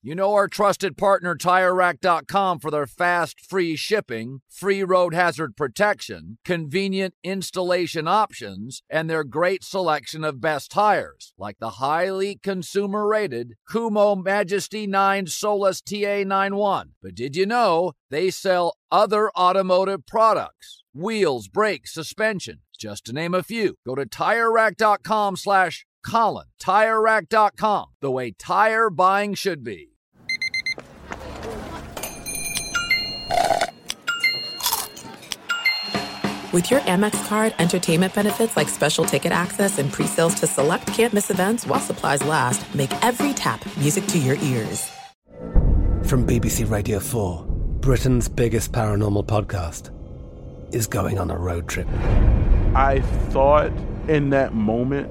You know our trusted partner TireRack.com for their fast, free shipping, free road hazard protection, convenient installation options, and their great selection of best tires, like the highly consumer-rated Kumho Majesty 9 Solus TA91. But did you know they sell other automotive products? Wheels, brakes, suspension, just to name a few. Go to TireRack.com slash Colin. TireRack.com, the way tire buying should be. With your Amex card, entertainment benefits like special ticket access and pre-sales to select campus events while supplies last, make every tap music to your ears. From BBC Radio 4, Britain's biggest paranormal podcast is going on a road trip. I thought in that moment,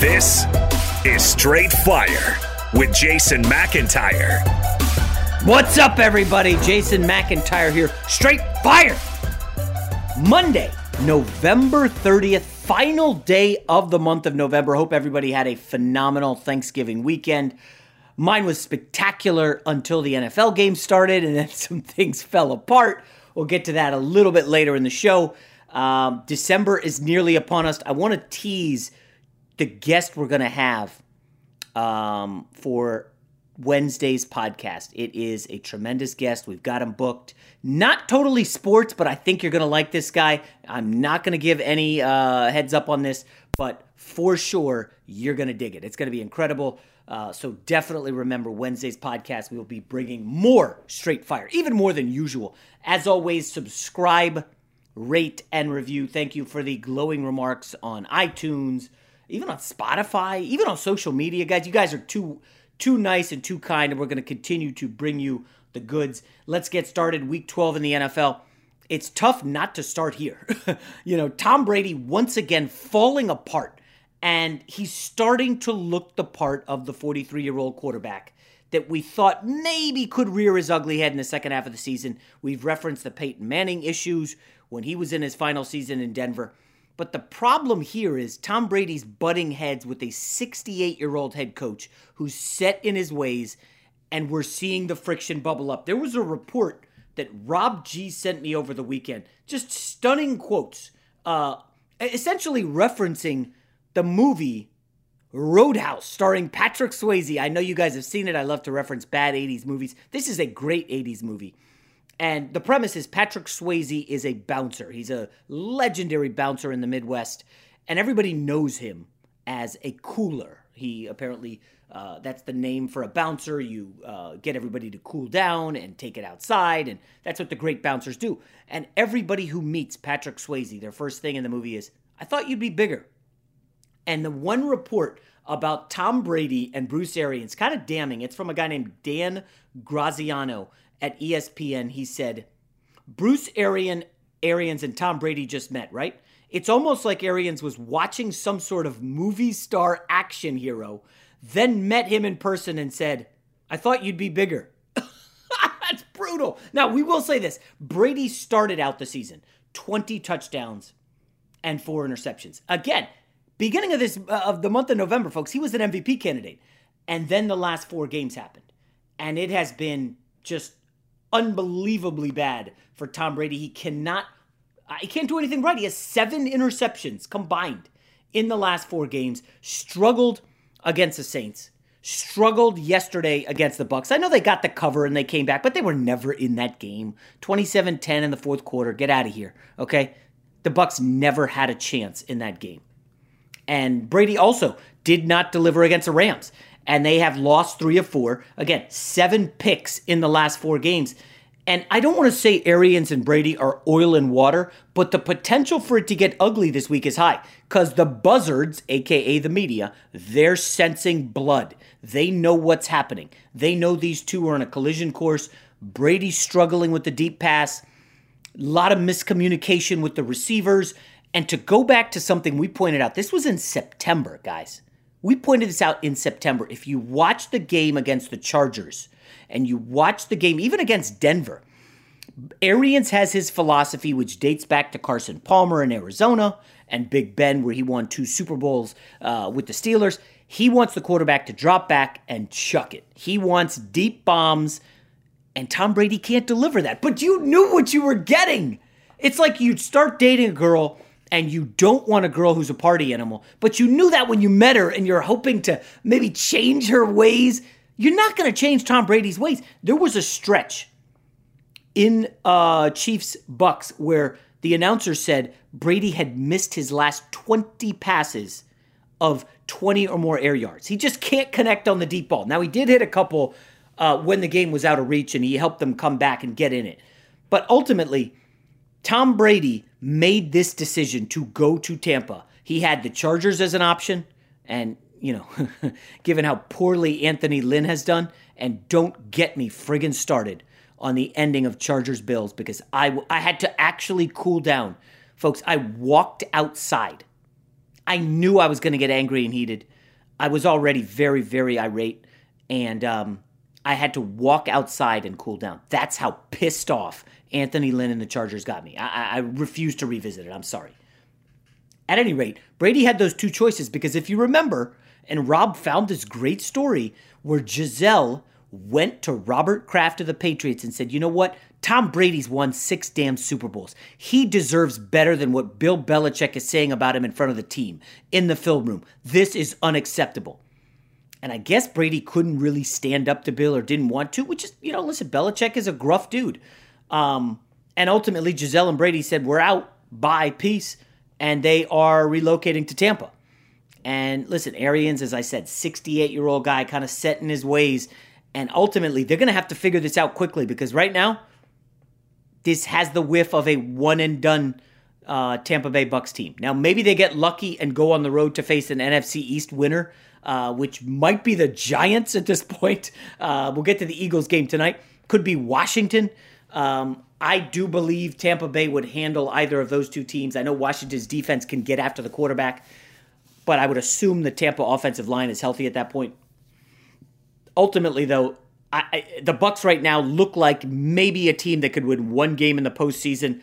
This is Straight Fire with Jason McIntyre. What's up, everybody? Jason McIntyre here. Straight Fire! Monday, November 30th, final day of the month of November. Hope everybody had a phenomenal Thanksgiving weekend. Mine was spectacular until the NFL game started, and then some things fell apart. We'll get to that a little bit later in the show. Um, December is nearly upon us. I want to tease the guest we're going to have um, for Wednesday's podcast. It is a tremendous guest. We've got him booked. Not totally sports, but I think you're going to like this guy. I'm not going to give any uh, heads up on this, but for sure, you're going to dig it. It's going to be incredible. Uh, so definitely remember Wednesday's podcast. We will be bringing more straight fire, even more than usual. As always, subscribe, rate, and review. Thank you for the glowing remarks on iTunes even on Spotify, even on social media, guys. You guys are too too nice and too kind, and we're going to continue to bring you the goods. Let's get started. Week 12 in the NFL. It's tough not to start here. you know, Tom Brady once again falling apart, and he's starting to look the part of the 43 year old quarterback that we thought maybe could rear his ugly head in the second half of the season. We've referenced the Peyton Manning issues when he was in his final season in Denver. But the problem here is Tom Brady's butting heads with a 68 year old head coach who's set in his ways, and we're seeing the friction bubble up. There was a report that Rob G sent me over the weekend, just stunning quotes, uh, essentially referencing the movie Roadhouse, starring Patrick Swayze. I know you guys have seen it. I love to reference bad 80s movies. This is a great 80s movie. And the premise is Patrick Swayze is a bouncer. He's a legendary bouncer in the Midwest, and everybody knows him as a cooler. He apparently, uh, that's the name for a bouncer. You uh, get everybody to cool down and take it outside, and that's what the great bouncers do. And everybody who meets Patrick Swayze, their first thing in the movie is, I thought you'd be bigger. And the one report about Tom Brady and Bruce Arians, kind of damning, it's from a guy named Dan Graziano at ESPN, he said, Bruce Arian, Arians and Tom Brady just met, right? It's almost like Arians was watching some sort of movie star action hero, then met him in person and said, I thought you'd be bigger. That's brutal. Now, we will say this Brady started out the season 20 touchdowns and four interceptions. Again, beginning of this uh, of the month of November, folks, he was an MVP candidate. And then the last four games happened. And it has been just unbelievably bad for Tom Brady. He cannot uh, he can't do anything right. He has seven interceptions combined in the last four games. Struggled against the Saints. Struggled yesterday against the Bucs. I know they got the cover and they came back, but they were never in that game. 27-10 in the fourth quarter. Get out of here. Okay? The Bucs never had a chance in that game. And Brady also did not deliver against the Rams. And they have lost three of four. Again, seven picks in the last four games. And I don't want to say Arians and Brady are oil and water, but the potential for it to get ugly this week is high because the buzzards, aka the media, they're sensing blood. They know what's happening. They know these two are on a collision course. Brady's struggling with the deep pass, a lot of miscommunication with the receivers. And to go back to something we pointed out, this was in September, guys. We pointed this out in September. If you watch the game against the Chargers, and you watch the game, even against Denver, Arians has his philosophy, which dates back to Carson Palmer in Arizona and Big Ben, where he won two Super Bowls uh, with the Steelers. He wants the quarterback to drop back and chuck it. He wants deep bombs, and Tom Brady can't deliver that. But you knew what you were getting. It's like you'd start dating a girl and you don't want a girl who's a party animal, but you knew that when you met her and you're hoping to maybe change her ways. You're not going to change Tom Brady's ways. There was a stretch in uh, Chiefs Bucs where the announcer said Brady had missed his last 20 passes of 20 or more air yards. He just can't connect on the deep ball. Now, he did hit a couple uh, when the game was out of reach and he helped them come back and get in it. But ultimately, Tom Brady made this decision to go to Tampa. He had the Chargers as an option, and you know, given how poorly Anthony Lynn has done, and don't get me friggin' started on the ending of Chargers Bills because I, I had to actually cool down. Folks, I walked outside. I knew I was going to get angry and heated. I was already very, very irate, and um, I had to walk outside and cool down. That's how pissed off Anthony Lynn and the Chargers got me. I, I refuse to revisit it. I'm sorry. At any rate, Brady had those two choices because if you remember, and Rob found this great story where Gisele went to Robert Kraft of the Patriots and said, You know what? Tom Brady's won six damn Super Bowls. He deserves better than what Bill Belichick is saying about him in front of the team in the film room. This is unacceptable. And I guess Brady couldn't really stand up to Bill or didn't want to, which is, you know, listen, Belichick is a gruff dude. Um, and ultimately, Gisele and Brady said, We're out. Bye. Peace. And they are relocating to Tampa. And listen, Arians, as I said, 68 year old guy, kind of set in his ways. And ultimately, they're going to have to figure this out quickly because right now, this has the whiff of a one and done uh, Tampa Bay Bucs team. Now, maybe they get lucky and go on the road to face an NFC East winner, uh, which might be the Giants at this point. Uh, we'll get to the Eagles game tonight. Could be Washington. Um, I do believe Tampa Bay would handle either of those two teams. I know Washington's defense can get after the quarterback but I would assume the Tampa offensive line is healthy at that point. Ultimately, though, I, I, the Bucs right now look like maybe a team that could win one game in the postseason.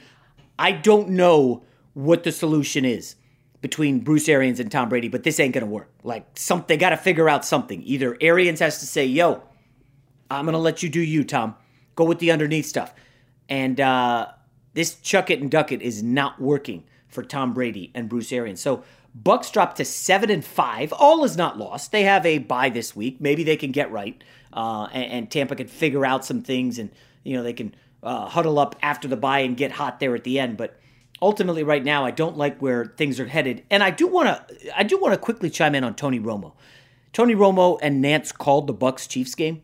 I don't know what the solution is between Bruce Arians and Tom Brady, but this ain't gonna work. Like some, they got to figure out something. Either Arians has to say, "Yo, I'm gonna let you do you, Tom. Go with the underneath stuff," and uh, this chuck it and duck it is not working for Tom Brady and Bruce Arians. So Bucs dropped to seven and five. All is not lost. They have a bye this week. Maybe they can get right, uh, and, and, Tampa can figure out some things, and you know they can uh, huddle up after the bye and get hot there at the end. But ultimately, right now, I don't like where things are headed, and I do want to I do want to quickly chime in on Tony Romo. Tony Romo and Nantz called the Bucs Chiefs game.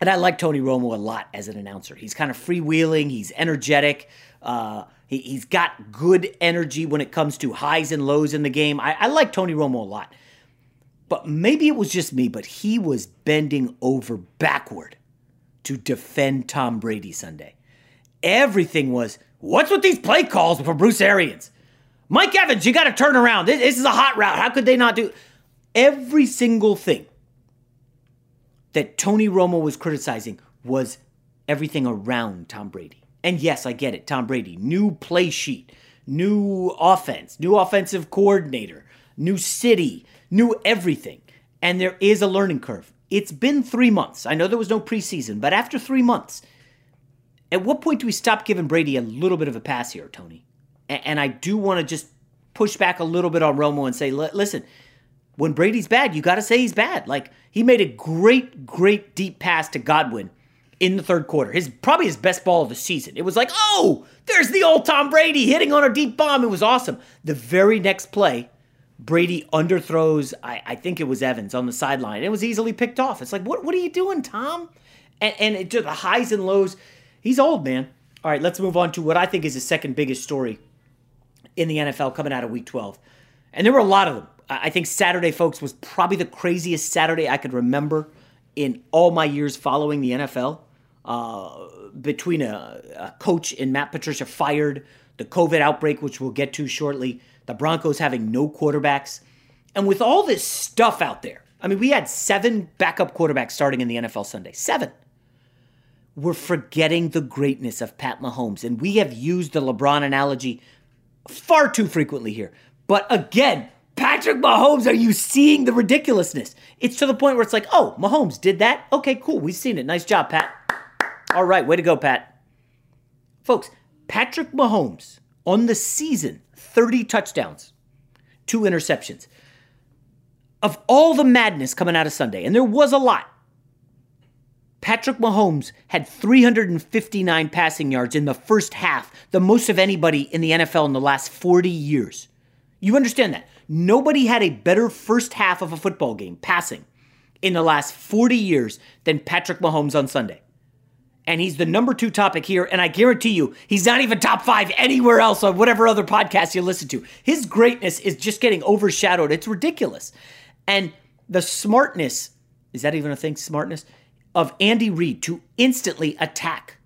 And I like Tony Romo a lot as an announcer. He's kind of freewheeling, he's energetic. Uh, he, he's got good energy when it comes to highs and lows in the game. I, I like Tony Romo a lot. But maybe it was just me, but he was bending over backward to defend Tom Brady Sunday. Everything was, what's with these play calls for Bruce Arians? Mike Evans, you got to turn around. This, this is a hot route. How could they not do every single thing that Tony Romo was criticizing was everything around Tom Brady. And yes, I get it. Tom Brady, new play sheet, new offense, new offensive coordinator, new city, new everything. And there is a learning curve. It's been three months. I know there was no preseason, but after three months, at what point do we stop giving Brady a little bit of a pass here, Tony? And I do want to just push back a little bit on Romo and say, listen, when Brady's bad, you got to say he's bad. Like he made a great, great deep pass to Godwin in the third quarter. His probably his best ball of the season. It was like, oh, there's the old Tom Brady hitting on a deep bomb. It was awesome. The very next play, Brady underthrows. I, I think it was Evans on the sideline. It was easily picked off. It's like, what what are you doing, Tom? And and it the highs and lows. He's old, man. All right, let's move on to what I think is the second biggest story in the NFL coming out of Week 12, and there were a lot of them. I think Saturday, folks, was probably the craziest Saturday I could remember in all my years following the NFL. Uh, between a, a coach and Matt Patricia fired, the COVID outbreak, which we'll get to shortly, the Broncos having no quarterbacks, and with all this stuff out there, I mean, we had seven backup quarterbacks starting in the NFL Sunday. Seven. We're forgetting the greatness of Pat Mahomes, and we have used the LeBron analogy far too frequently here. But again, Patrick Mahomes, are you seeing the ridiculousness? It's to the point where it's like, oh, Mahomes did that? Okay, cool. We've seen it. Nice job, Pat. All right, way to go, Pat. Folks, Patrick Mahomes on the season, 30 touchdowns, two interceptions. Of all the madness coming out of Sunday, and there was a lot, Patrick Mahomes had 359 passing yards in the first half, the most of anybody in the NFL in the last 40 years. You understand that? Nobody had a better first half of a football game passing in the last 40 years than Patrick Mahomes on Sunday and he's the number two topic here. And I guarantee you, he's not even top five anywhere else on whatever other podcast you listen to. His greatness is just getting overshadowed. It's ridiculous. And the smartness is that even a thing? Smartness of Andy Reid to instantly attack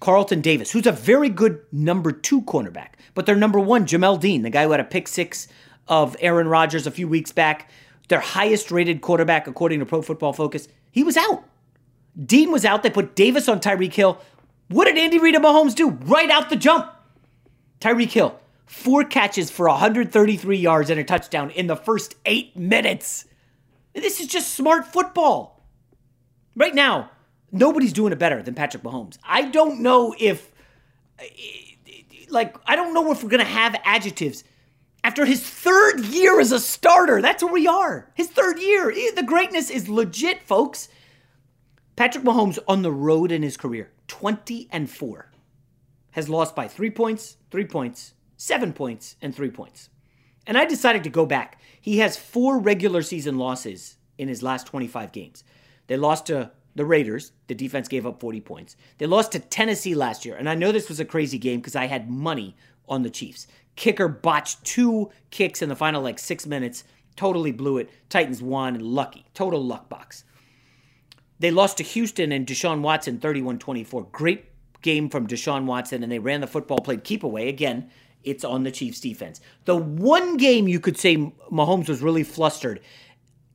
Carlton Davis, who's a very good number two cornerback, but their number one, Jamel Dean, the guy who had a pick six of Aaron Rodgers a few weeks back, their highest rated quarterback according to Pro Football Focus, he was out. Dean was out. They put Davis on Tyreek Hill. What did Andy Reid and Mahomes do? Right out the jump. Tyreek Hill, four catches for 133 yards and a touchdown in the first eight minutes. This is just smart football. Right now, nobody's doing it better than Patrick Mahomes. I don't know if, like, I don't know if we're going to have adjectives after his third year as a starter. That's where we are. His third year. Eh, the greatness is legit, folks. Patrick Mahomes on the road in his career, 20 and 4, has lost by three points, three points, seven points, and three points. And I decided to go back. He has four regular season losses in his last 25 games. They lost to the Raiders. The defense gave up 40 points. They lost to Tennessee last year. And I know this was a crazy game because I had money on the Chiefs. Kicker botched two kicks in the final like six minutes. Totally blew it. Titans won and lucky. Total luck box. They lost to Houston and Deshaun Watson 31 24. Great game from Deshaun Watson, and they ran the football, played keep away. Again, it's on the Chiefs defense. The one game you could say Mahomes was really flustered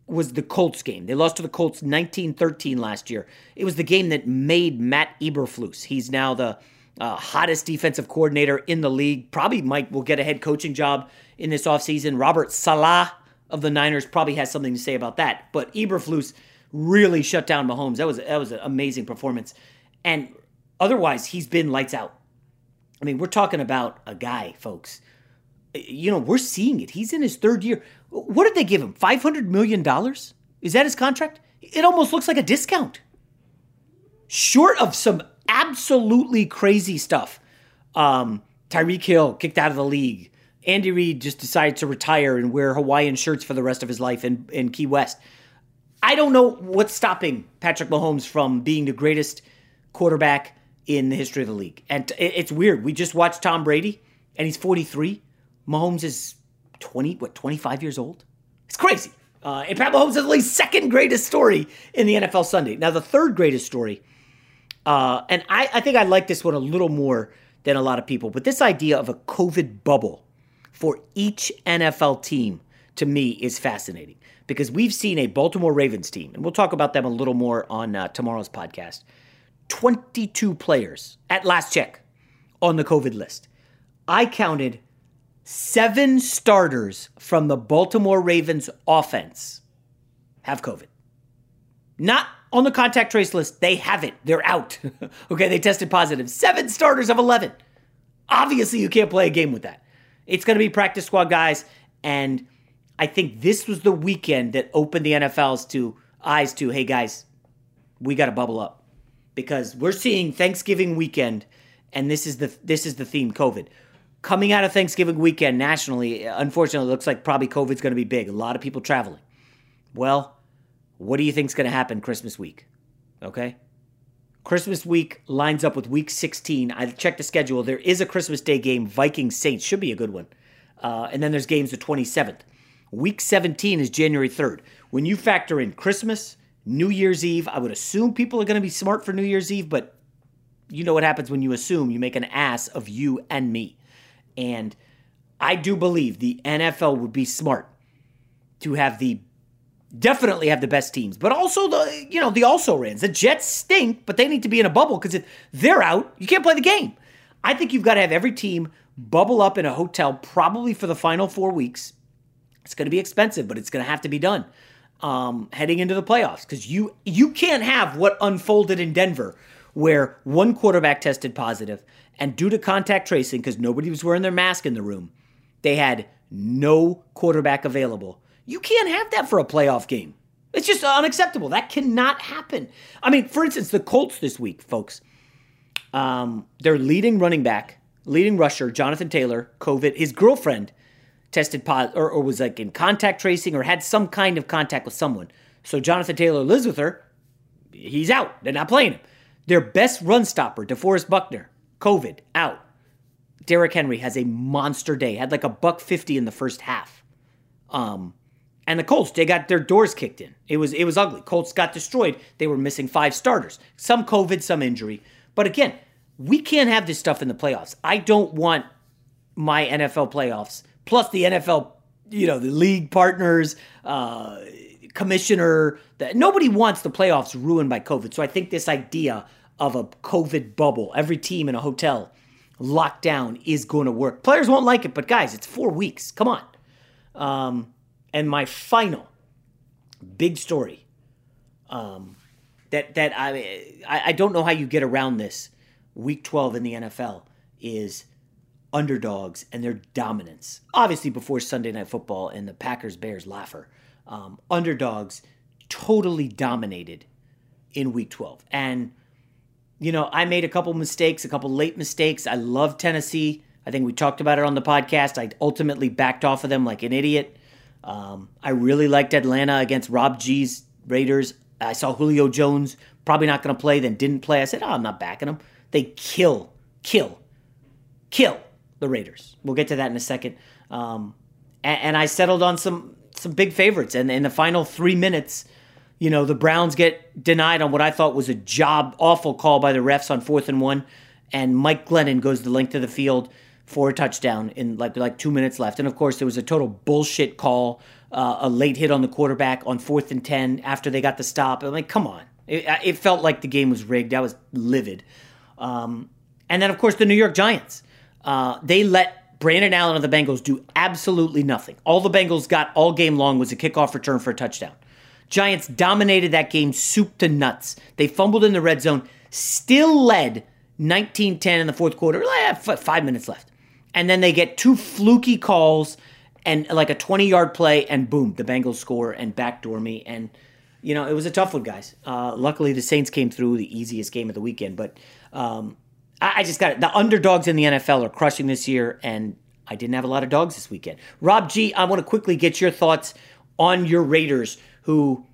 was the Colts game. They lost to the Colts 19 13 last year. It was the game that made Matt Eberflus. He's now the uh, hottest defensive coordinator in the league. Probably Mike will get a head coaching job in this offseason. Robert Saleh of the Niners probably has something to say about that. But Eberflus really shut down Mahomes. That was that was an amazing performance. And otherwise, he's been lights out. I mean, we're talking about a guy, folks. You know, we're seeing it. He's in his third year. What did they give him? Five hundred million dollars? Is that his contract? It almost looks like a discount. Short of some absolutely crazy stuff. Um, Tyreek Hill kicked out of the league. Andy Reid just decided to retire and wear Hawaiian shirts for the rest of his life in, in Key West. I don't know what's stopping Patrick Mahomes from being the greatest quarterback in the history of the league. And it's weird. We just watched Tom Brady, and he's 43. Mahomes is 20, what, 25 years old? It's crazy. Uh, and Pat Mahomes is the second greatest story in the NFL Sunday. Now, the third greatest story, uh, and I, I think I like this one a little more than a lot of people, but this idea of a COVID bubble for each NFL team to me is fascinating because we've seen a Baltimore Ravens team, and we'll talk about them a little more on uh, tomorrow's podcast. 22 players at last check on the COVID list. I counted seven starters from the Baltimore Ravens offense have COVID. Not on the contact trace list. They have it. They're out. okay, they tested positive. Seven starters of 11. Obviously, you can't play a game with that. It's going to be practice squad guys. And I think this was the weekend that opened the NFL's to eyes to, hey guys, we got to bubble up because we're seeing Thanksgiving weekend, and this is the this is the theme COVID. Coming out of Thanksgiving weekend nationally, unfortunately, it looks like probably COVID's going to be big. A lot of people traveling. Well, what do you think is going to happen Christmas week? Okay. Christmas week lines up with week 16. I checked the schedule. There is a Christmas Day game, Vikings Saints. Should be a good one. Uh, and then there's games the 27th. Week 17 is January 3rd. When you factor in Christmas, New Year's Eve, I would assume people are going to be smart for New Year's Eve, but you know what happens when you assume you make an ass of you and me. And I do believe the NFL would be smart to have the definitely have the best teams, but also the you know the also rans. The Jets stink, but they need to be in a bubble because if they're out, you can't play the game. I think you've got to have every team bubble up in a hotel probably for the final four weeks. It's going to be expensive, but it's going to have to be done um, heading into the playoffs because you you can't have what unfolded in Denver, where one quarterback tested positive, and due to contact tracing, because nobody was wearing their mask in the room, they had no quarterback available you can't have that for a playoff game. It's just unacceptable. That cannot happen. I mean, for instance, the Colts this week, folks, um, their leading running back, leading rusher, Jonathan Taylor, COVID, his girlfriend tested positive or, or was like in contact tracing or had some kind of contact with someone. So Jonathan Taylor lives with her. He's out. They're not playing him. Their best run stopper, DeForest Buckner, COVID, out. Derrick Henry has a monster day. Had like a buck fifty in the first half. Um, and the Colts, they got their doors kicked in. It was it was ugly. Colts got destroyed. They were missing five starters. Some COVID, some injury. But again, we can't have this stuff in the playoffs. I don't want my NFL playoffs plus the NFL, you know, the league partners, uh, commissioner. That nobody wants the playoffs ruined by COVID. So I think this idea of a COVID bubble, every team in a hotel locked down, is going to work. Players won't like it, but guys, it's four weeks. Come on. Um, and my final big story um, that that I I don't know how you get around this week 12 in the NFL is underdogs and their dominance. Obviously before Sunday night football and the Packers Bears laugher. Um, underdogs totally dominated in week 12. And you know, I made a couple mistakes, a couple late mistakes. I love Tennessee. I think we talked about it on the podcast. I ultimately backed off of them like an idiot. Um, I really liked Atlanta against Rob G's Raiders. I saw Julio Jones probably not going to play, then didn't play. I said, oh, I'm not backing him. They kill, kill, kill the Raiders. We'll get to that in a second. Um, and, and, I settled on some some big favorites. And in the final three minutes, you know, the Browns get denied on what I thought was a job awful call by the refs on fourth and one. And Mike Glennon goes the length of the field for a touchdown in like like two minutes left. And of course, there was a total bullshit call, uh, a late hit on the quarterback on fourth and ten after they got the stop. I'm like, come on, it, it felt like the game was rigged. I was livid. Um, and then of course the New York Giants, uh, they let Brandon Allen of the Bengals do absolutely nothing. All the Bengals got all game long was a kickoff return for a touchdown. Giants dominated that game soup to nuts. They fumbled in the red zone, still led 19 10 in the fourth quarter. Five minutes left and then they get two fluky calls and like a 20 yard play, and boom, the Bengals score and backdoor me. And, you know, it was a tough one, guys. Uh, luckily, the Saints came through the easiest game of the weekend. But um, I, I just got it. The underdogs in the NFL are crushing this year, and I didn't have a lot of dogs this weekend. Rob G, I want to quickly get your thoughts on your Raiders, who,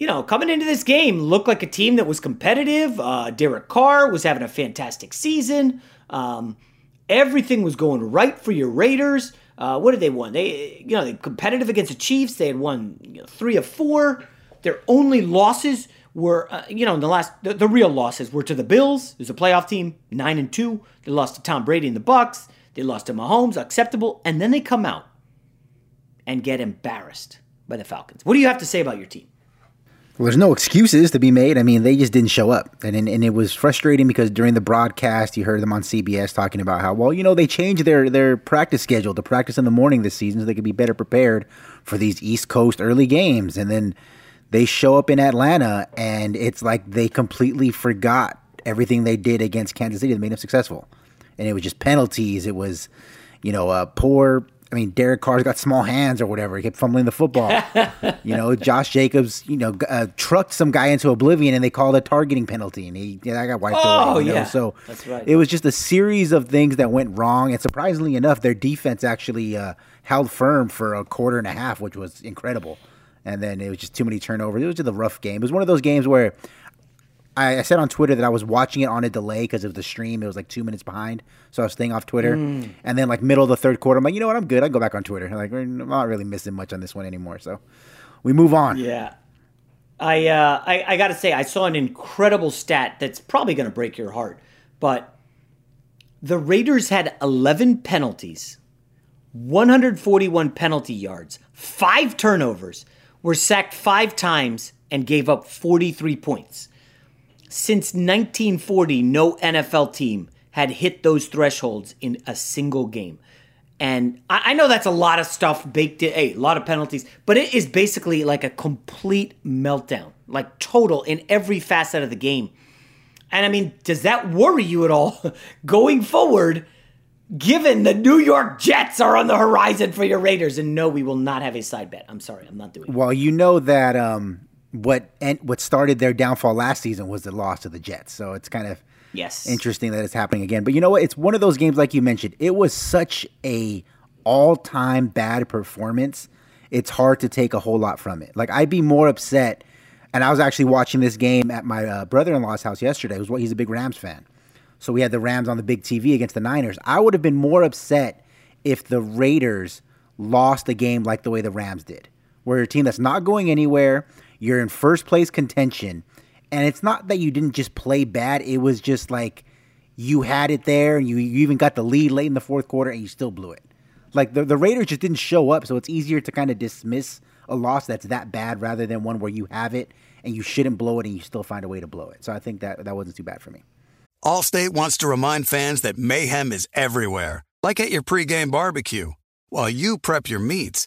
you know, coming into this game looked like a team that was competitive. Uh, Derek Carr was having a fantastic season. Um, Everything was going right for your Raiders. Uh, what did they won? They, you know, they competitive against the Chiefs. They had won you know, three of four. Their only losses were, uh, you know, in the last, the, the, real losses were to the Bills. There's a playoff team, nine and two. They lost to Tom Brady and the Bucs. They lost to Mahomes, acceptable, and then they come out and get embarrassed by the Falcons. What do you have to say about your team? Well, there's no excuses to be made. I mean, they just didn't show up. And, and, it was frustrating because during the broadcast, you heard them on CBS talking about how, well, you know, they changed their, their practice schedule to practice in the morning this season so they could be better prepared for these East Coast early games. And then they show up in Atlanta, and it's like they completely forgot everything they did against Kansas City that made them successful. And it was just penalties. It was, you know, uh, poor I mean, Derek Carr's got small hands or whatever. He kept fumbling the football. you know, Josh Jacobs, you know, uh, trucked some guy into oblivion, and they called a targeting penalty, and he yeah, I got wiped oh, away. yeah, know? so that's right. It was just a series of things that went wrong, and surprisingly enough, their defense actually uh, held firm for a quarter and a half, which was incredible. And then it was just too many turnovers. It was just a rough game. It was one of those games where I, I said on Twitter that I was watching it on a delay because of the stream. It was like two minutes behind, so I was staying off Twitter. Mm. And then like middle of the third quarter, I'm like, you know what, I'm good. I go back on Twitter. Like I'm not really missing much on this one anymore. So we move on. Yeah. I, uh, I I gotta say I saw an incredible stat that's probably gonna break your heart, but the Raiders had 11 penalties, 141 penalty yards, five turnovers, were sacked five times, and gave up 43 points. Since 1940, no NFL team had hit those thresholds in a single game. And I, I know that's a lot of stuff baked in, hey, a lot of penalties, but it is basically like a complete meltdown, like total in every facet of the game. And I mean, does that worry you at all going forward, given the New York Jets are on the horizon for your Raiders? And no, we will not have a side bet. I'm sorry, I'm not doing it. Well, you know that um, what and what started their downfall last season was the loss to the Jets. So it's kind of yes interesting that it's happening again. But you know what? It's one of those games like you mentioned. It was such a all-time bad performance. It's hard to take a whole lot from it. Like I'd be more upset. And I was actually watching this game at my uh, brother-in-law's house yesterday. Was what he's a big Rams fan. So we had the Rams on the big TV against the Niners. I would have been more upset if the Raiders lost the game like the way the Rams did. We're a team that's not going anywhere. You're in first place contention. And it's not that you didn't just play bad, it was just like you had it there and you, you even got the lead late in the fourth quarter and you still blew it. Like the, the Raiders just didn't show up, so it's easier to kind of dismiss a loss that's that bad rather than one where you have it and you shouldn't blow it and you still find a way to blow it. So I think that that wasn't too bad for me. Allstate wants to remind fans that mayhem is everywhere, like at your pregame barbecue. While you prep your meats,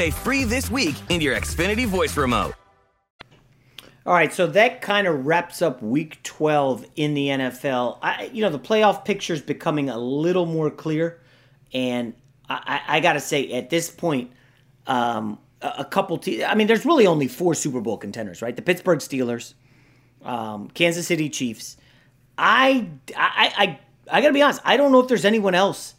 Free this week in your Xfinity voice remote. All right, so that kind of wraps up Week 12 in the NFL. I, you know, the playoff picture is becoming a little more clear, and I, I, I got to say, at this point, um, a, a couple. Te- I mean, there's really only four Super Bowl contenders, right? The Pittsburgh Steelers, um, Kansas City Chiefs. I, I, I, I got to be honest. I don't know if there's anyone else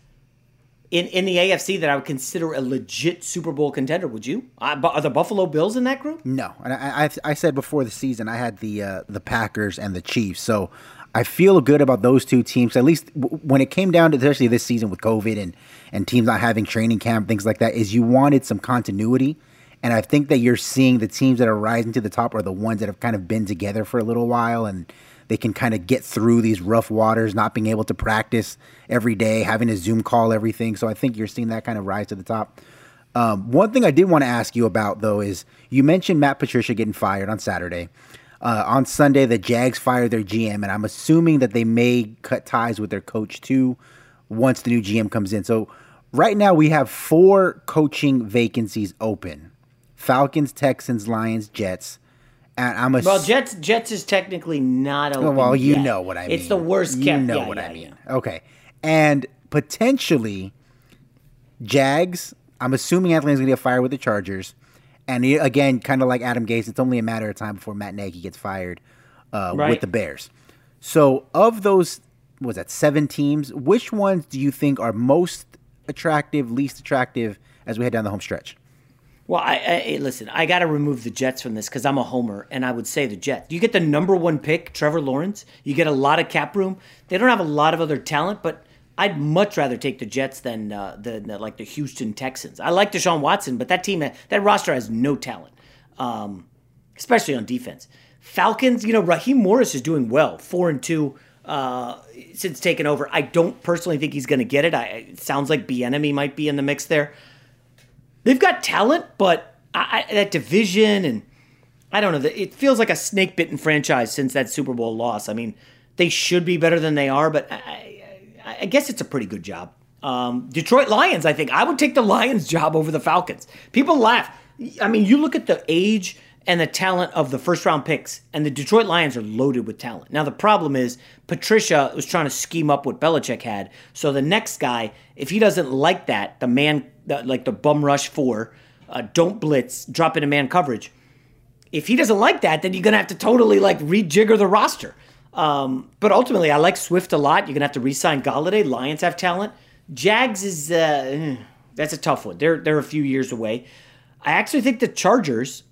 in, in the AFC that I would consider a legit Super Bowl contender. Would you? Uh, are the Buffalo Bills in that group? No, and I, I, I said before the season I had the uh, the Packers and the Chiefs, so I feel good about those two teams. At least when it came down to especially this season with COVID and and teams not having training camp, things like that, is you wanted some continuity. And I think that you're seeing the teams that are rising to the top are the ones that have kind of been together for a little while and they can kind of get through these rough waters, not being able to practice every day, having a Zoom call, everything. So I think you're seeing that kind of rise to the top. Um, one thing I did want to ask you about, though, is you mentioned Matt Patricia getting fired on Saturday. Uh, on Sunday, the Jags fired their GM, and I'm assuming that they may cut ties with their coach too once the new GM comes in. So right now, we have four coaching vacancies open Falcons, Texans, Lions, Jets. And I'm a well, Jets. Jets is technically not open. well, you yet. know what I mean. It's the worst. You kept, know yeah, what yeah, I mean. yeah. Okay, and potentially Jags. I'm assuming Anthony's gonna get fired with the Chargers, and he- again, kind of like Adam Gase, it's only a matter of time before Matt Nagy gets fired uh, Right. with the Bears. So, of those, what was that seven teams? Which ones do you think are most attractive, least attractive as we head down the home stretch? Well, I, I listen. I got to remove the Jets from this because I'm a homer, and I would say the Jets. You get the number one pick, Trevor Lawrence. You get a lot of cap room. They don't have a lot of other talent, but I'd much rather take the Jets than uh, uh, like the Houston Texans. I like Deshaun Watson, but that team, that roster has no talent, um, especially on defense. Falcons, you know, Raheem Morris is doing well, four and two uh, since taking over. I don't personally think he's going to get it. I, it sounds like Bieniemy might be in the mix there. They've got talent, but I, I, that division and I don't know. It feels like a snake bitten franchise since that Super Bowl loss. I mean, they should be better than they are, but I, I, guess it's a pretty good job. Um, Detroit Lions, I think I would take the Lions job over the Falcons. People laugh. I mean, you look at the age and the talent of the first round picks, and the Detroit Lions are loaded with talent. Now, the problem is Patricia was trying to scheme up what Belichick had. So the next guy, if he doesn't like that, the man, like the bum rush four, uh, don't blitz, drop into man coverage. If he doesn't like that, then you're gonna have to totally like rejigger the roster. Um, but ultimately, I like Swift a lot. You're gonna have to re-sign Golladay. Lions have talent. Jags is uh, that's a tough one. They're they're a few years away. I actually think the Chargers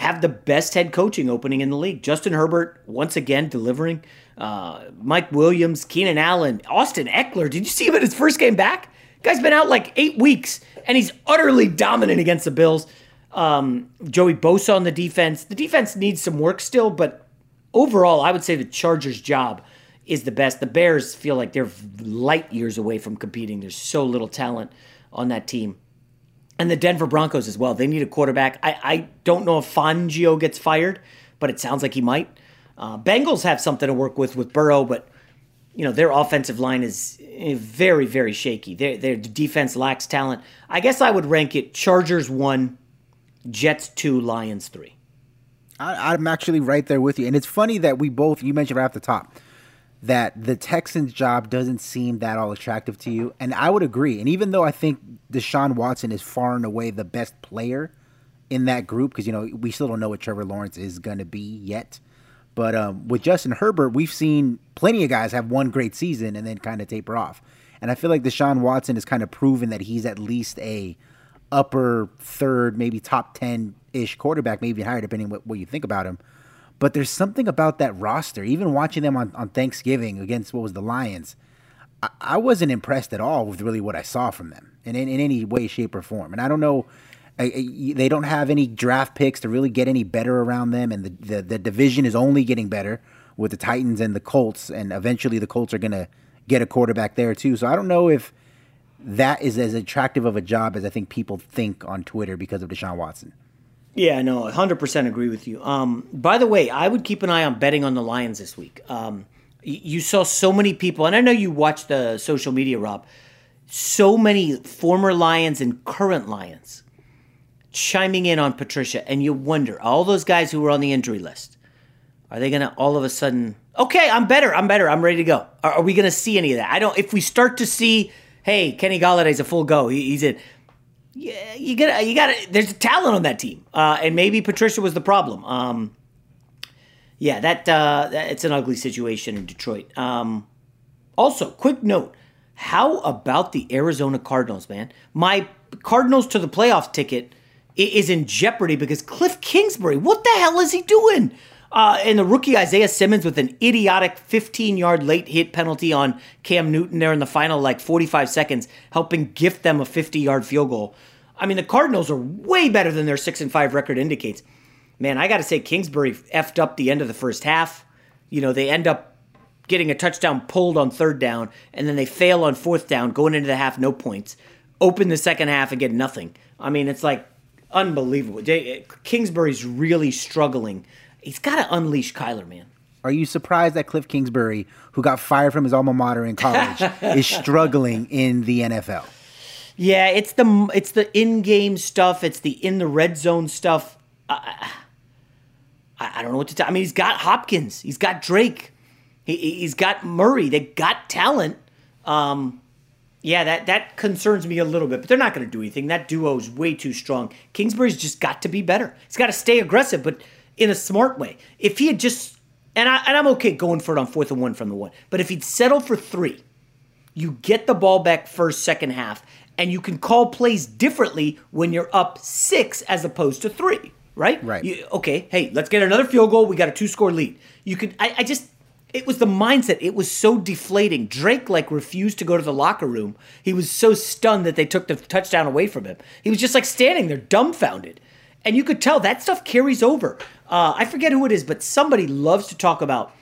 have the best head coaching opening in the league. Justin Herbert once again delivering. Uh, Mike Williams, Keenan Allen, Austin Ekeler. Did you see him in his first game back? Guy's been out like eight weeks, and he's utterly dominant against the Bills. Um, Joey Bosa on the defense. The defense needs some work still, but overall, I would say the Chargers' job is the best. The Bears feel like they're light years away from competing. There's so little talent on that team. And the Denver Broncos as well. They need a quarterback. I, I don't know if Fangio gets fired, but it sounds like he might. Uh, Bengals have something to work with with Burrow, but you know their offensive line is eh, very, very shaky. Their their defense lacks talent. I guess I would rank it: Chargers one, Jets two, Lions three. I, I'm actually right there with you, and it's funny that we both you mentioned right off the top that the Texans job doesn't seem that all attractive to you, and I would agree. And even though I think Deshaun Watson is far and away the best player in that group, because you know we still don't know what Trevor Lawrence is going to be yet. But um, with Justin Herbert, we've seen plenty of guys have one great season and then kind of taper off. And I feel like Deshaun Watson has kind of proven that he's at least a upper third, maybe top ten ish quarterback, maybe higher depending what, what you think about him. But there's something about that roster. Even watching them on, on Thanksgiving against what was the Lions, I, I wasn't impressed at all with really what I saw from them in, in, in any way, shape, or form. And I don't know. I, I, they don't have any draft picks to really get any better around them, and the, the, the division is only getting better with the Titans and the Colts, and eventually the Colts are going to get a quarterback there too. So I don't know if that is as attractive of a job as I think people think on Twitter because of Deshaun Watson. Yeah, no, 100% agree with you. Um, by the way, I would keep an eye on betting on the Lions this week. Um, you saw so many people, and I know you watched the social media, Rob, so many former Lions and current Lions chiming in on Patricia, and you wonder, all those guys who were on the injury list, are they going to all of a sudden, okay, I'm better, I'm better, I'm ready to go? Are, are we going to see any of that? I don't, if we start to see, hey, Kenny Golladay's a full go, he, he's in yeah, you got you got There's talent on that team, uh, and maybe Patricia was the problem. Um, yeah, that, uh, it's an ugly situation in Detroit. Um, also, quick note: How about the Arizona Cardinals, man? My Cardinals to the playoff ticket is in jeopardy because Kliff Kingsbury. What the hell is he doing? Uh, and the rookie Isaiah Simmons with an idiotic 15 yard late hit penalty on Cam Newton there in the final like 45 seconds, helping gift them a 50 yard field goal. I mean, the Cardinals are way better than their 6 and 5 record indicates. Man, I got to say, Kingsbury effed up the end of the first half. You know, they end up getting a touchdown pulled on third down, and then they fail on fourth down, going into the half, no points. Open the second half and get nothing. I mean, it's like unbelievable. Kingsbury's really struggling He's got to unleash Kyler, man. Are you surprised that Kliff Kingsbury, who got fired from his alma mater in college, is struggling in the NFL? Yeah, it's the it's the in-game stuff. It's the in the red zone stuff. I, I, I don't know what to tell. I mean, he's got Hopkins. He's got Drake. He, he's got Murray. They got talent. Um, yeah, that that concerns me a little bit, but they're not going to do anything. That duo is way too strong. Kingsbury's just got to be better. He's got to stay aggressive, but in a smart way. If he had just and I and I'm okay going for it on fourth and one from the one, but if he'd settled for three, you get the ball back first, second half, and you can call plays differently when you're up six as opposed to three. Right? Right. You, okay. Hey, let's get another field goal. We got a two score lead. You could. I, I just. It was the mindset. It was so deflating. Drake like refused to go to the locker room. He was so stunned that they took the touchdown away from him. He was just like standing there dumbfounded. And you could tell that stuff carries over. Uh, I forget who it is, but somebody loves to talk about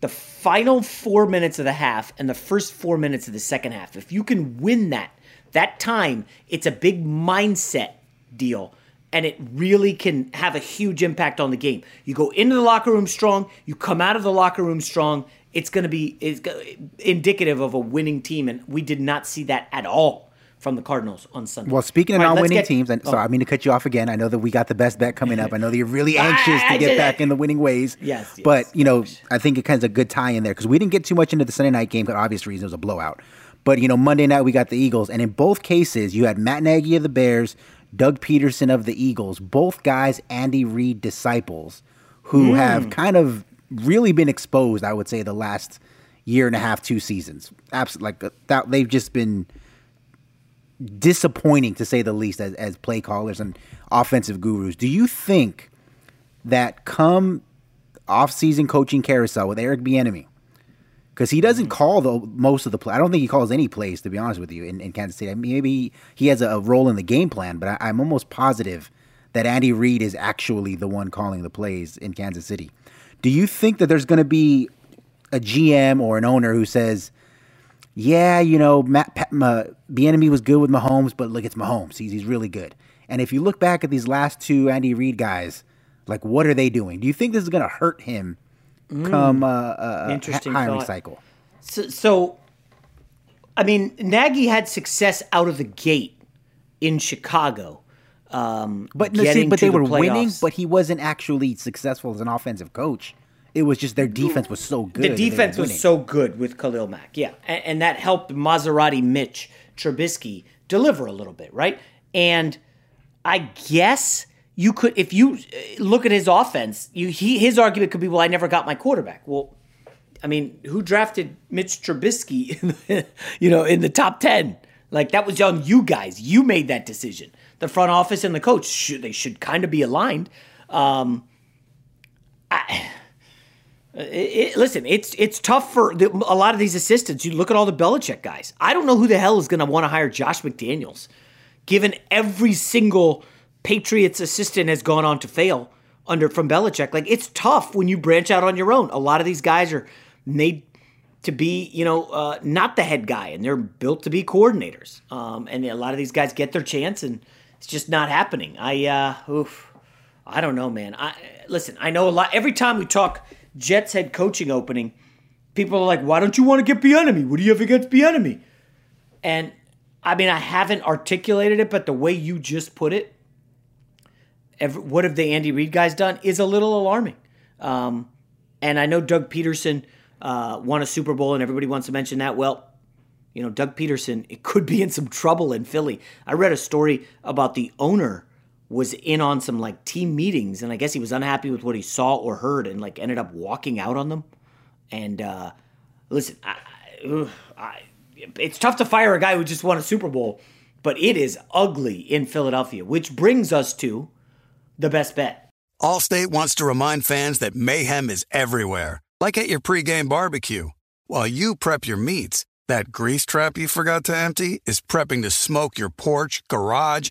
the final four minutes of the half and the first four minutes of the second half. If you can win that, that time, it's a big mindset deal. And it really can have a huge impact on the game. You go into the locker room strong, you come out of the locker room strong. It's going to be indicative of a winning team, and we did not see that at all from the Cardinals on Sunday. Well, speaking of right, non-winning get, teams, and oh. sorry, I mean to cut you off again. I know that we got the best bet coming up. I know that you're really anxious to get back in the winning ways. Yes, yes but you know, I think it kind of a good tie in there because we didn't get too much into the Sunday night game for obvious reasons. It was a blowout. But you know, Monday night we got the Eagles, and in both cases, you had Matt Nagy of the Bears, Doug Pederson of the Eagles, both guys Andy Reid disciples, who mm. have kind of really been exposed. I would say the last year and a half, two seasons. Absolutely, like uh, that, they've just been disappointing to say the least as, as play callers and offensive gurus. Do you think that come off-season coaching carousel with Eric Bieniemy, because he doesn't mm-hmm. call the most of the play. I don't think he calls any plays, to be honest with you, in, in Kansas City. I mean, maybe he, has a, a, role in the game plan, but I, I'm almost positive that Andy Reid is actually the one calling the plays in Kansas City. Do you think that there's going to be a GM or an owner who says – yeah, you know, Matt, Pat, uh, Bieniemy was good with Mahomes, but look, it's Mahomes. He's, he's really good. And if you look back at these last two Andy Reid guys, like, what are they doing? Do you think this is going to hurt him mm. come uh, uh, Interesting hiring thought. cycle? So, so, I mean, Nagy had success out of the gate in Chicago. Um, but no, see, but they the were playoffs. winning, but he wasn't actually successful as an offensive coach. It was just their defense was so good. The defense was so good with Khalil Mack, yeah, and, and, that helped Maserati Mitch Trubisky deliver a little bit, right? And I guess you could, if you uh, look at his offense, you he his argument could be, well, I never got my quarterback. Well, I mean, who drafted Mitch Trubisky? you know, in the top ten, like that was on you guys. You made that decision. The front office and the coach should they should kind of be aligned. Um, I It, it, listen, it's it's tough for the, a lot of these assistants. You look at all the Belichick guys. I don't know who the hell is going to want to hire Josh McDaniels, given every single Patriots assistant has gone on to fail under from Belichick. Like it's tough when you branch out on your own. A lot of these guys are made to be, you know, uh, not the head guy, and they're built to be coordinators. Um, and a lot of these guys get their chance, and it's just not happening. I, uh, oof, I don't know, man. I listen. I know a lot. Every time we talk Jets head coaching opening, people are like, "Why don't you want to get Bieniemy? What do you have against Bieniemy?" And I mean, I haven't articulated it, but the way you just put it, every, what have the Andy Reid guys done is a little alarming. Um, and I know Doug Pederson uh, won a Super Bowl, and everybody wants to mention that. Well, you know, Doug Pederson, it could be in some trouble in Philly. I read a story about the owner was in on some like team meetings, and I guess he was unhappy with what he saw or heard, and like ended up walking out on them. And uh, listen, I, I, it's tough to fire a guy who just won a Super Bowl, but it is ugly in Philadelphia, which brings us to the best bet. Allstate wants to remind fans that mayhem is everywhere, like at your pregame barbecue. While you prep your meats, that grease trap you forgot to empty is prepping to smoke your porch, garage,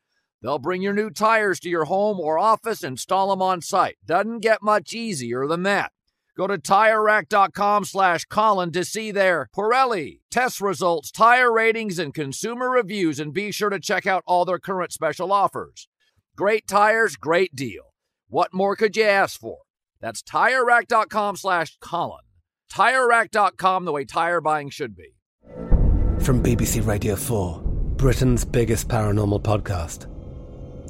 They'll bring your new tires to your home or office, install them on site. Doesn't get much easier than that. Go to TireRack.com slash Colin to see their Pirelli test results, tire ratings, and consumer reviews, and be sure to check out all their current special offers. Great tires, great deal. What more could you ask for? That's TireRack.com slash Colin. TireRack.com, the way tire buying should be. From BBC Radio 4, Britain's biggest paranormal podcast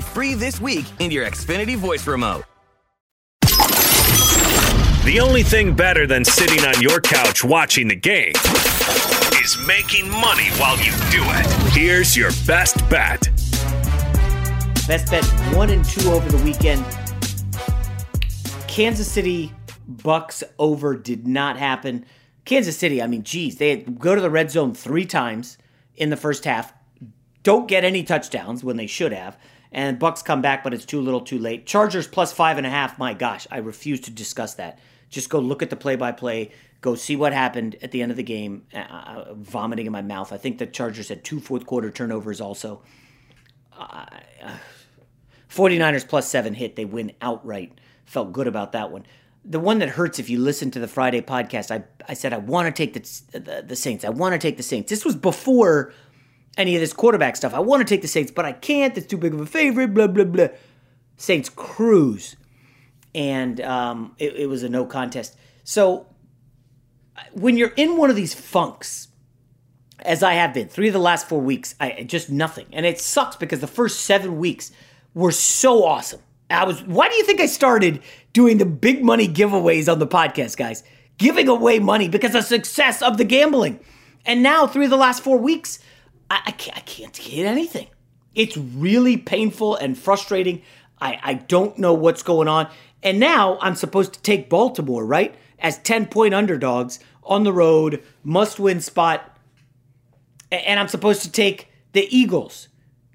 free this week in your Xfinity voice remote. The only thing better than sitting on your couch watching the game is making money while you do it. Here's your best bet. Best bet one and two over the weekend. Kansas City Bucks over did not happen. Kansas City, I mean, geez, they go to the red zone three times in the first half, don't get any touchdowns when they should have, and Bucks come back, but it's too little, too late. Chargers plus five and a half. My gosh, I refuse to discuss that. Just go look at the play-by-play. Go see what happened at the end of the game. Uh, uh vomiting in my mouth. I think the Chargers had two fourth quarter turnovers also. Uh, 49ers plus seven hit. They win outright. Felt good about that one. The one that hurts if you listen to the Friday podcast, I, I said, I want to take the, the, the Saints. I want to take the Saints. This was before any of this quarterback stuff. I want to take the Saints, but I can't. It's too big of a favorite, blah, blah, blah. Saints cruise. And um, it, it was a no contest. So when you're in one of these funks, as I have been, three of the last four weeks, I just nothing. And it sucks because the first seven weeks were so awesome. I was why do you think I started doing the big money giveaways on the podcast, guys? Giving away money because of success of the gambling. And now, three of the last four weeks, I, I, can't, I can't get anything. It's really painful and frustrating. I, I don't know what's going on. And now I'm supposed to take Baltimore, right? As 10 point underdogs on the road, must win spot. And I'm supposed to take the Eagles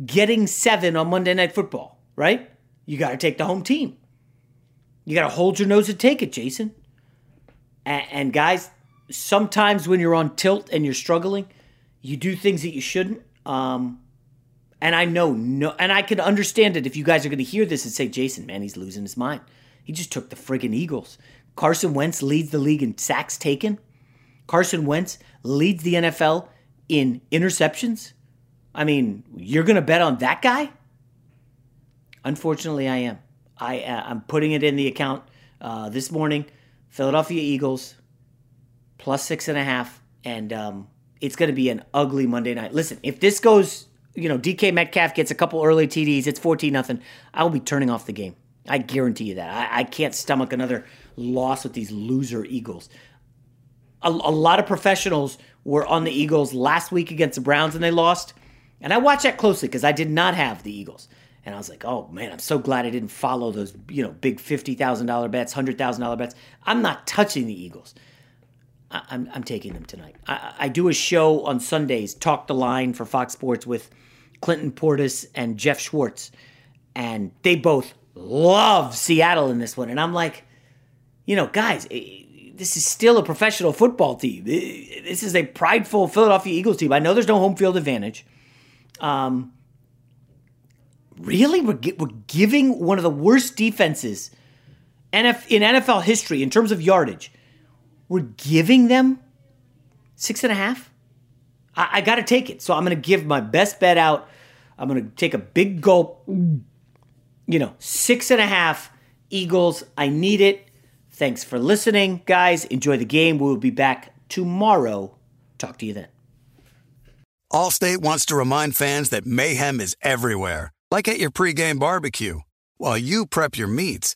getting seven on Monday Night Football, right? You got to take the home team. You got to hold your nose and take it, Jason. And, and, guys, sometimes when you're on tilt and you're struggling, you do things that you shouldn't. Um, and I know no, and I can understand it if you guys are going to hear this and say, Jason, man, he's losing his mind. He just took the friggin' Eagles. Carson Wentz leads the league in sacks taken. Carson Wentz leads the NFL in interceptions. I mean, you're going to bet on that guy? Unfortunately, I am. I uh, I'm putting it in the account uh, this morning. Philadelphia Eagles plus six and a half, and um, it's going to be an ugly Monday night. Listen, if this goes, you know, DK Metcalf gets a couple early TDs, it's fourteen nothing. I will be turning off the game. I guarantee you that. I, I can't stomach another loss with these loser Eagles. A, a lot of professionals were on the Eagles last week against the Browns and they lost. And I watched that closely because I did not have the Eagles. And I was like, oh man, I'm so glad I didn't follow those, you know, big $50,000 bets, $100,000 bets. I'm not touching the Eagles. I, am I'm, taking them tonight. I, I do a show on Sundays, Talk the Line for Fox Sports with Clinton Portis and Jeff Schwartz. And they both love Seattle in this one. And I'm like, you know, guys, this is still a professional football team. This is a prideful Philadelphia Eagles team. I know there's no home field advantage. Um, really, we're, we're giving one of the worst defenses in NFL history in terms of yardage. We're giving them six and a half. I, I got to take it. So I'm going to give my best bet out. I'm going to take a big gulp. You know, six and a half Eagles. I need it. Thanks for listening, guys. Enjoy the game. We will be back tomorrow. Talk to you then. Allstate wants to remind fans that mayhem is everywhere, like at your pregame barbecue. While you prep your meats,